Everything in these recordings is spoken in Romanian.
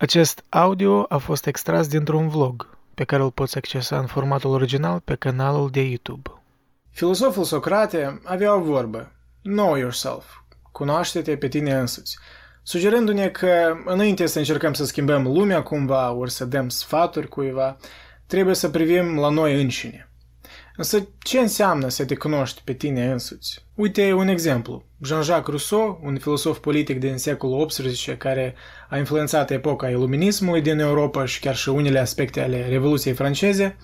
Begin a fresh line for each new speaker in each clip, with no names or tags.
Acest audio a fost extras dintr-un vlog pe care îl poți accesa în formatul original pe canalul de YouTube.
Filosoful Socrate avea o vorbă, Know yourself, cunoaște-te pe tine însuți, sugerându-ne că înainte să încercăm să schimbăm lumea cumva, ori să dăm sfaturi cuiva, trebuie să privim la noi înșine. Însă ce înseamnă să te cunoști pe tine însuți? Uite un exemplu. Jean-Jacques Rousseau, un filosof politic din secolul XVIII care a influențat epoca iluminismului din Europa și chiar și unele aspecte ale Revoluției franceze,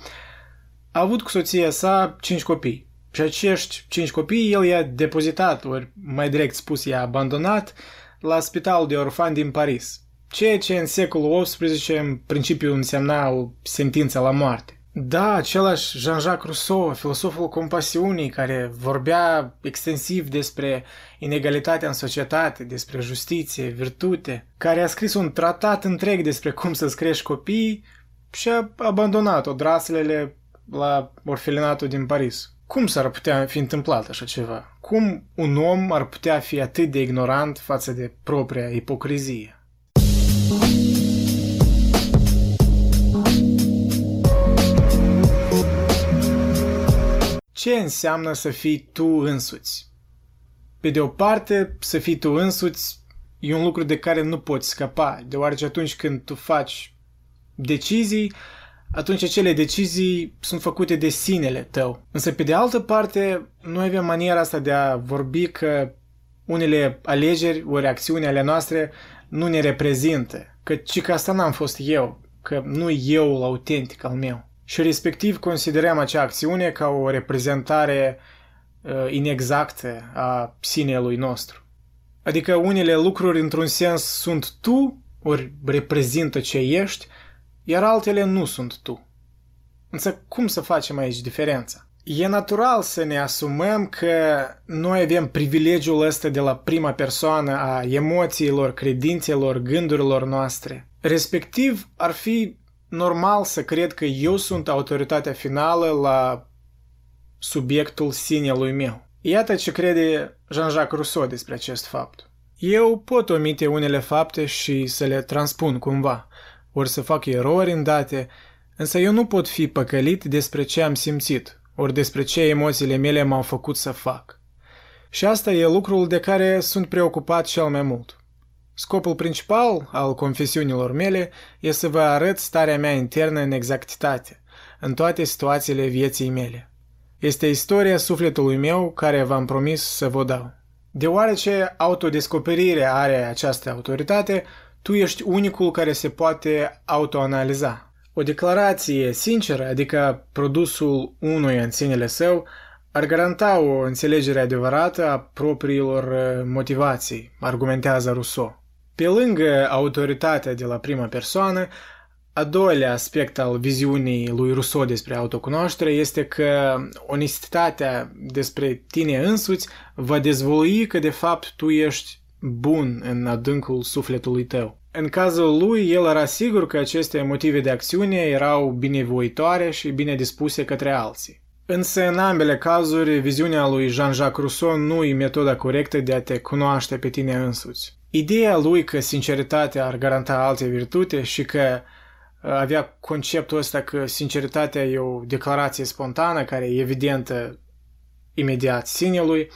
a avut cu soția sa cinci copii. Și acești cinci copii el i-a depozitat, ori mai direct spus i-a abandonat, la spitalul de orfani din Paris. Ceea ce în secolul XVIII în principiu însemna o sentință la moarte. Da, același Jean-Jacques Rousseau, filosoful compasiunii, care vorbea extensiv despre inegalitatea în societate, despre justiție, virtute, care a scris un tratat întreg despre cum să-ți crești copiii și a abandonat odraslele la orfelinatul din Paris. Cum s-ar putea fi întâmplat așa ceva? Cum un om ar putea fi atât de ignorant față de propria ipocrizie? Ce înseamnă să fii tu însuți? Pe de o parte, să fii tu însuți e un lucru de care nu poți scăpa, deoarece atunci când tu faci decizii, atunci acele decizii sunt făcute de sinele tău. Însă, pe de altă parte, noi avem maniera asta de a vorbi că unele alegeri ori acțiuni ale noastre nu ne reprezintă, că ci că asta n-am fost eu, că nu eu autentic al meu și respectiv considerăm acea acțiune ca o reprezentare uh, inexactă a sinelui nostru. Adică unele lucruri într-un sens sunt tu, ori reprezintă ce ești, iar altele nu sunt tu. Însă cum să facem aici diferența? E natural să ne asumăm că noi avem privilegiul ăsta de la prima persoană a emoțiilor, credințelor, gândurilor noastre. Respectiv, ar fi normal să cred că eu sunt autoritatea finală la subiectul sinelui meu. Iată ce crede Jean-Jacques Rousseau despre acest fapt. Eu pot omite unele fapte și să le transpun cumva, ori să fac erori în date, însă eu nu pot fi păcălit despre ce am simțit, ori despre ce emoțiile mele m-au făcut să fac. Și asta e lucrul de care sunt preocupat cel mai mult. Scopul principal al confesiunilor mele este să vă arăt starea mea internă în exactitate, în toate situațiile vieții mele. Este istoria sufletului meu care v-am promis să vă dau. Deoarece autodescoperirea are această autoritate, tu ești unicul care se poate autoanaliza. O declarație sinceră, adică produsul unui în sinele său, ar garanta o înțelegere adevărată a propriilor motivații, argumentează Rousseau. Pe lângă autoritatea de la prima persoană, a doilea aspect al viziunii lui Rousseau despre autocunoaștere este că onestitatea despre tine însuți va dezvolui că de fapt tu ești bun în adâncul sufletului tău. În cazul lui, el era sigur că aceste motive de acțiune erau binevoitoare și bine dispuse către alții. Însă, în ambele cazuri, viziunea lui Jean-Jacques Rousseau nu e metoda corectă de a te cunoaște pe tine însuți. Ideea lui că sinceritatea ar garanta alte virtute și că uh, avea conceptul ăsta că sinceritatea e o declarație spontană care e evidentă imediat sinelui,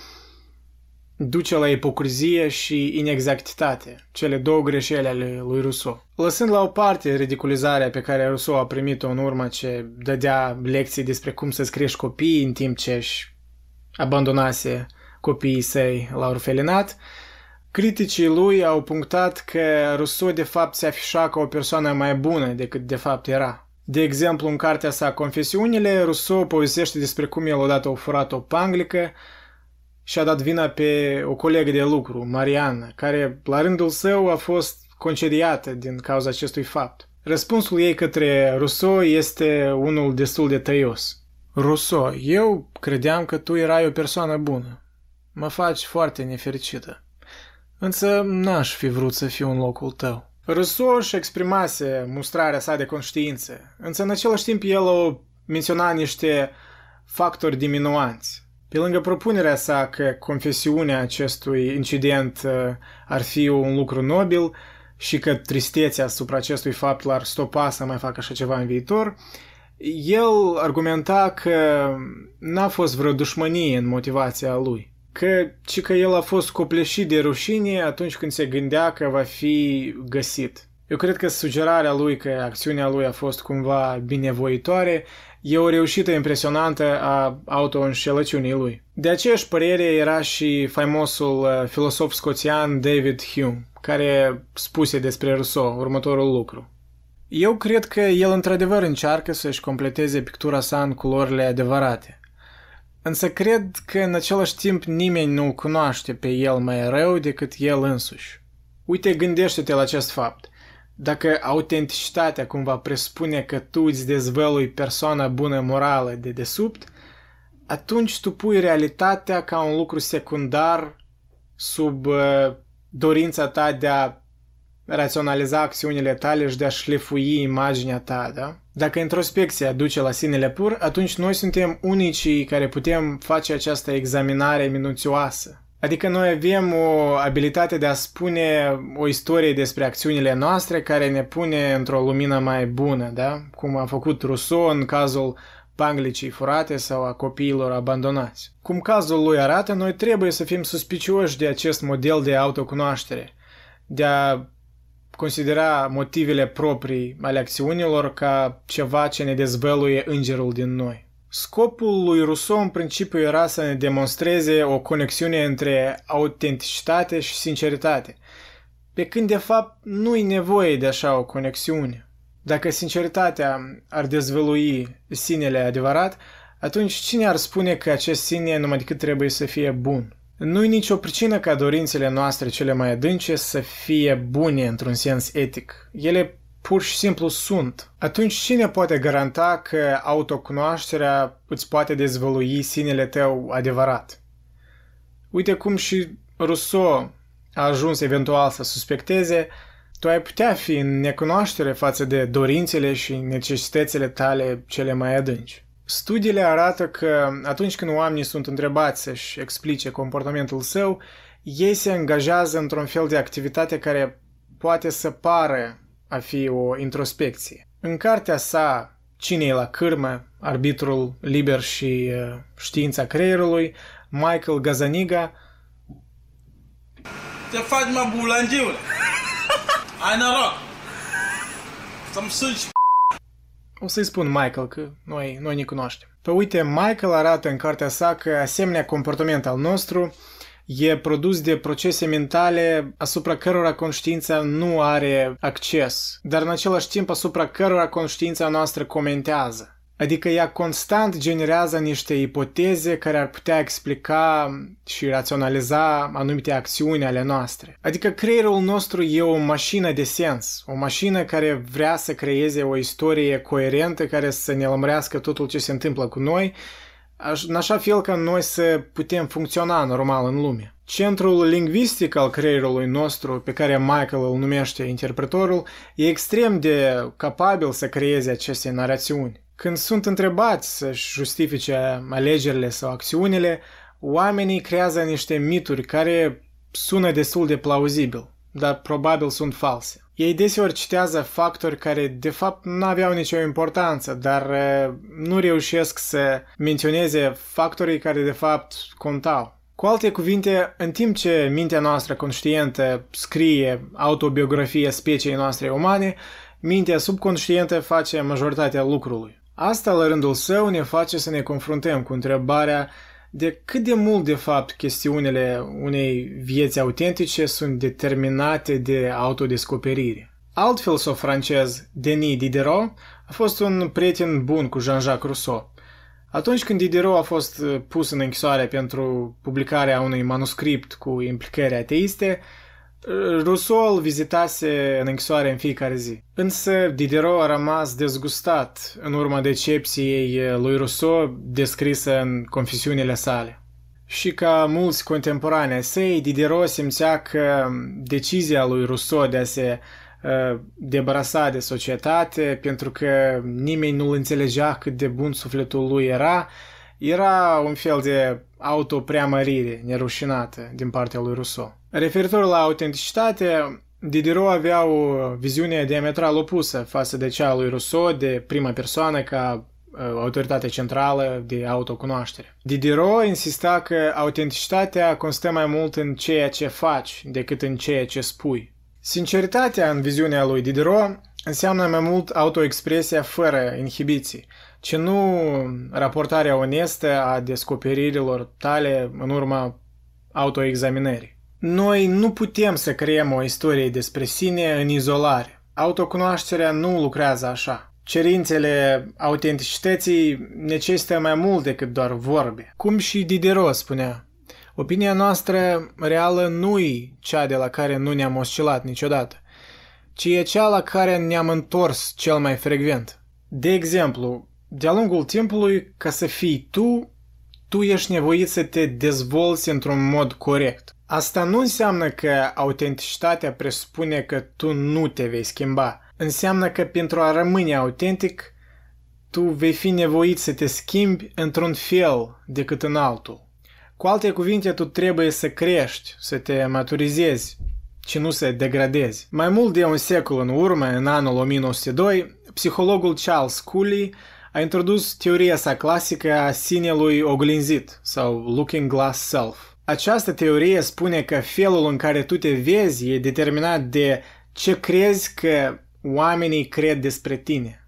duce la ipocrizie și inexactitate, cele două greșeli ale lui Rousseau. Lăsând la o parte ridiculizarea pe care Rousseau a primit-o în urmă ce dădea lecții despre cum să-ți crești copiii în timp ce își abandonase copiii săi la orfelinat, Criticii lui au punctat că Rousseau de fapt se afișa ca o persoană mai bună decât de fapt era. De exemplu, în cartea sa Confesiunile, Rousseau povestește despre cum el odată a furat o panglică și a dat vina pe o colegă de lucru, Mariana, care la rândul său a fost concediată din cauza acestui fapt. Răspunsul ei către Rousseau este unul destul de tăios. Rousseau, eu credeam că tu erai o persoană bună. Mă faci foarte nefericită. Însă n-aș fi vrut să fiu în locul tău. Rousseau își exprimase mustrarea sa de conștiință, însă în același timp el o menționa niște factori diminuanți. Pe lângă propunerea sa că confesiunea acestui incident uh, ar fi un lucru nobil, și că tristețea asupra acestui fapt l-ar stopa să mai facă așa ceva în viitor, el argumenta că n-a fost vreo dușmănie în motivația lui, că, ci că el a fost copleșit de rușine atunci când se gândea că va fi găsit. Eu cred că sugerarea lui că acțiunea lui a fost cumva binevoitoare e o reușită impresionantă a autoînșelăciunii lui. De aceeași părere era și faimosul uh, filosof scoțian David Hume, care spuse despre Rousseau următorul lucru. Eu cred că el într-adevăr încearcă să-și completeze pictura sa în culorile adevărate. Însă cred că în același timp nimeni nu-l cunoaște pe el mai rău decât el însuși. Uite, gândește-te la acest fapt – dacă autenticitatea cumva presupune că tu îți dezvălui persoana bună morală de desubt, atunci tu pui realitatea ca un lucru secundar sub uh, dorința ta de a raționaliza acțiunile tale și de a șlefui imaginea ta, da? Dacă introspecția duce la sinele pur, atunci noi suntem unicii care putem face această examinare minuțioasă Adică noi avem o abilitate de a spune o istorie despre acțiunile noastre care ne pune într-o lumină mai bună, da? Cum a făcut Rousseau în cazul panglicii furate sau a copiilor abandonați. Cum cazul lui arată, noi trebuie să fim suspicioși de acest model de autocunoaștere, de a considera motivele proprii ale acțiunilor ca ceva ce ne dezvăluie îngerul din noi. Scopul lui Rousseau în principiu era să ne demonstreze o conexiune între autenticitate și sinceritate, pe când de fapt nu e nevoie de așa o conexiune. Dacă sinceritatea ar dezvălui sinele adevărat, atunci cine ar spune că acest sine numai decât trebuie să fie bun? Nu e nicio pricină ca dorințele noastre cele mai adânce să fie bune într-un sens etic. Ele pur și simplu sunt. Atunci cine poate garanta că autocunoașterea îți poate dezvălui sinele tău adevărat? Uite cum și Rousseau a ajuns eventual să suspecteze, tu ai putea fi în necunoaștere față de dorințele și necesitățile tale cele mai adânci. Studiile arată că atunci când oamenii sunt întrebați să-și explice comportamentul său, ei se angajează într-un fel de activitate care poate să pară a fi o introspecție. În cartea sa Cine e la cârmă, arbitrul liber și uh, știința creierului, Michael Gazaniga
Te faci mă bulangiule! Ai noroc! Să-mi sângi
o să-i spun Michael că noi, noi ne cunoaștem. Păi uite, Michael arată în cartea sa că asemenea comportament al nostru e produs de procese mentale asupra cărora conștiința nu are acces, dar în același timp asupra cărora conștiința noastră comentează. Adică ea constant generează niște ipoteze care ar putea explica și raționaliza anumite acțiuni ale noastre. Adică creierul nostru e o mașină de sens, o mașină care vrea să creeze o istorie coerentă care să ne lămurească totul ce se întâmplă cu noi în așa fel ca noi să putem funcționa normal în lume. Centrul lingvistic al creierului nostru, pe care Michael îl numește interpretorul, e extrem de capabil să creeze aceste narațiuni. Când sunt întrebați să-și justifice alegerile sau acțiunile, oamenii creează niște mituri care sună destul de plauzibil, dar probabil sunt false. Ei deseori citează factori care de fapt nu aveau nicio importanță, dar nu reușesc să menționeze factorii care de fapt contau. Cu alte cuvinte, în timp ce mintea noastră conștientă scrie autobiografia speciei noastre umane, mintea subconștientă face majoritatea lucrului. Asta, la rândul său, ne face să ne confruntăm cu întrebarea de cât de mult, de fapt, chestiunile unei vieți autentice sunt determinate de autodescoperire. Alt filosof francez, Denis Diderot, a fost un prieten bun cu Jean-Jacques Rousseau. Atunci când Diderot a fost pus în închisoare pentru publicarea unui manuscript cu implicări ateiste, Rousseau îl vizitase în închisoare în fiecare zi. Însă Diderot a rămas dezgustat în urma decepției lui Rousseau descrisă în confesiunile sale. Și ca mulți contemporani săi, Diderot simțea că decizia lui Rousseau de a se uh, debarasa de societate, pentru că nimeni nu-l înțelegea cât de bun sufletul lui era, era un fel de autopreamărire nerușinată din partea lui Rousseau. Referitor la autenticitate, Diderot avea o viziune diametral opusă față de cea a lui Rousseau de prima persoană ca uh, autoritate centrală de autocunoaștere. Diderot insista că autenticitatea constă mai mult în ceea ce faci decât în ceea ce spui. Sinceritatea în viziunea lui Diderot înseamnă mai mult autoexpresia fără inhibiții, ci nu raportarea onestă a descoperirilor tale în urma autoexaminării. Noi nu putem să creăm o istorie despre sine în izolare. Autocunoașterea nu lucrează așa. Cerințele autenticității necesită mai mult decât doar vorbe. Cum și Diderot spunea, opinia noastră reală nu e cea de la care nu ne-am oscilat niciodată, ci e cea la care ne-am întors cel mai frecvent. De exemplu, de-a lungul timpului, ca să fii tu, tu ești nevoit să te dezvolți într-un mod corect. Asta nu înseamnă că autenticitatea presupune că tu nu te vei schimba. Înseamnă că pentru a rămâne autentic, tu vei fi nevoit să te schimbi într-un fel decât în altul. Cu alte cuvinte, tu trebuie să crești, să te maturizezi, ci nu să degradezi. Mai mult de un secol în urmă, în anul 1902, psihologul Charles Cooley a introdus teoria sa clasică a sinelui oglinzit sau looking glass self. Această teorie spune că felul în care tu te vezi e determinat de ce crezi că oamenii cred despre tine.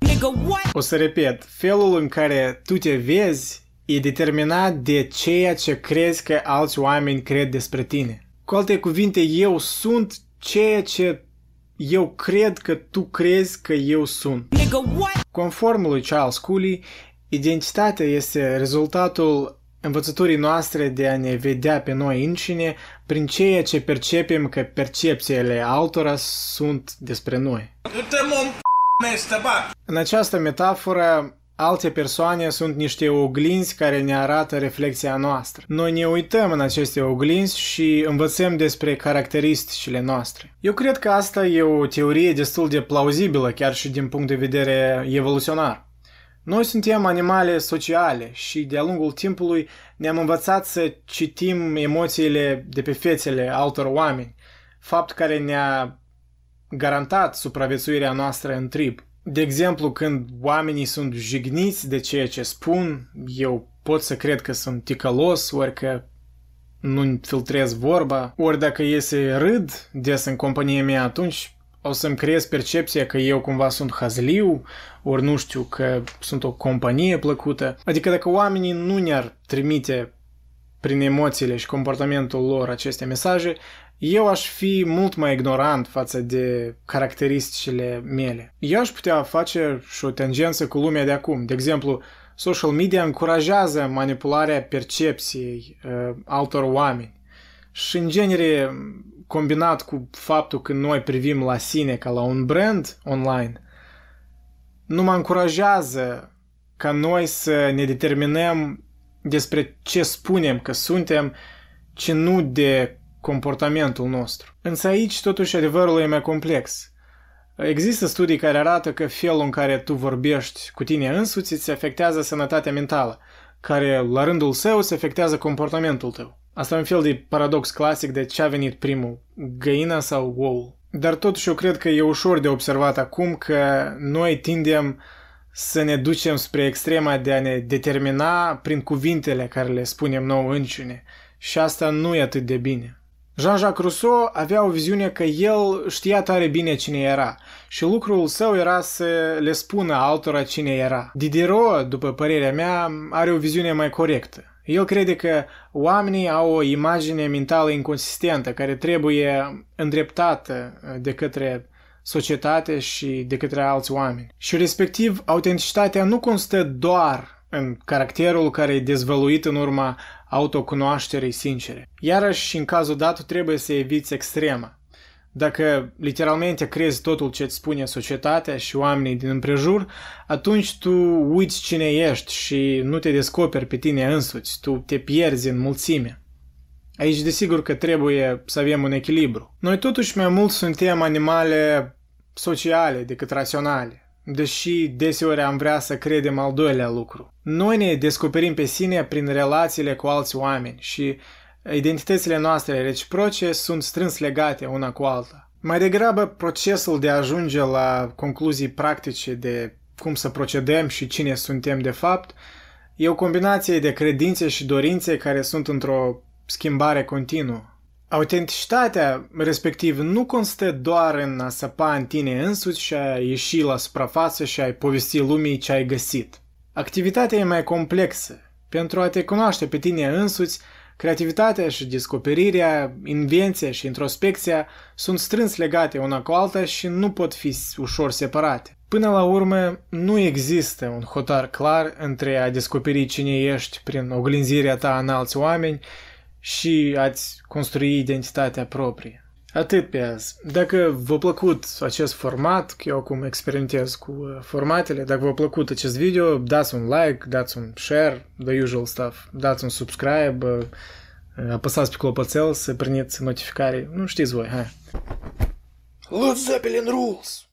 O să repet, felul în care tu te vezi e determinat de ceea ce crezi că alți oameni cred despre tine. Cu alte cuvinte, eu sunt ceea ce eu cred că tu crezi că eu sunt. Conform lui Charles Cooley, identitatea este rezultatul învățăturii noastre de a ne vedea pe noi înșine prin ceea ce percepem că percepțiile altora sunt despre noi. În această metaforă, alte persoane sunt niște oglinzi care ne arată reflexia noastră. Noi ne uităm în aceste oglinzi și învățăm despre caracteristicile noastre. Eu cred că asta e o teorie destul de plauzibilă chiar și din punct de vedere evoluționar. Noi suntem animale sociale și de-a lungul timpului ne-am învățat să citim emoțiile de pe fețele altor oameni, fapt care ne-a garantat supraviețuirea noastră în trib. De exemplu, când oamenii sunt jigniți de ceea ce spun, eu pot să cred că sunt ticălos, ori că nu filtrez vorba, ori dacă iese râd des în compania mea, atunci o să-mi creez percepția că eu cumva sunt hazliu, ori nu știu, că sunt o companie plăcută. Adică dacă oamenii nu ne-ar trimite prin emoțiile și comportamentul lor aceste mesaje, eu aș fi mult mai ignorant față de caracteristicile mele. Eu aș putea face și o tangență cu lumea de acum. De exemplu, social media încurajează manipularea percepției uh, altor oameni. Și, în genere, combinat cu faptul că noi privim la sine ca la un brand online, nu mă încurajează ca noi să ne determinăm despre ce spunem că suntem, ci nu de comportamentul nostru. Însă aici totuși adevărul e mai complex. Există studii care arată că felul în care tu vorbești cu tine însuți îți afectează sănătatea mentală, care la rândul său îți afectează comportamentul tău. Asta e un fel de paradox clasic de ce a venit primul, găina sau ou. Dar totuși eu cred că e ușor de observat acum că noi tindem să ne ducem spre extrema de a ne determina prin cuvintele care le spunem nouă înșine. Și asta nu e atât de bine. Jean-Jacques Rousseau avea o viziune că el știa tare bine cine era și lucrul său era să le spună altora cine era. Diderot, după părerea mea, are o viziune mai corectă. El crede că oamenii au o imagine mentală inconsistentă care trebuie îndreptată de către societate și de către alți oameni. Și respectiv, autenticitatea nu constă doar în caracterul care e dezvăluit în urma autocunoașterii sincere. Iarăși, în cazul dat, trebuie să eviți extrema. Dacă literalmente crezi totul ce îți spune societatea și oamenii din împrejur, atunci tu uiți cine ești și nu te descoperi pe tine însuți, tu te pierzi în mulțime. Aici desigur că trebuie să avem un echilibru. Noi totuși mai mult suntem animale sociale decât raționale, deși deseori am vrea să credem al doilea lucru. Noi ne descoperim pe sine prin relațiile cu alți oameni și identitățile noastre reciproce sunt strâns legate una cu alta. Mai degrabă, procesul de a ajunge la concluzii practice de cum să procedăm și cine suntem de fapt, e o combinație de credințe și dorințe care sunt într-o schimbare continuă. Autenticitatea, respectiv, nu constă doar în a săpa în tine însuți și a ieși la suprafață și a-i povesti lumii ce ai găsit. Activitatea e mai complexă. Pentru a te cunoaște pe tine însuți, creativitatea și descoperirea, invenția și introspecția sunt strâns legate una cu alta și nu pot fi ușor separate. Până la urmă, nu există un hotar clar între a descoperi cine ești prin oglinzirea ta în alți oameni și a-ți construi identitatea proprie. Atât pe azi. Dacă v-a plăcut acest format, că eu acum experimentez cu uh, formatele, dacă v-a plăcut acest video, dați un like, dați un share, the usual stuff, dați un subscribe, uh, apăsați pe clopoțel să primiți notificare. Nu știți voi, hai.
Led Zeppelin rules!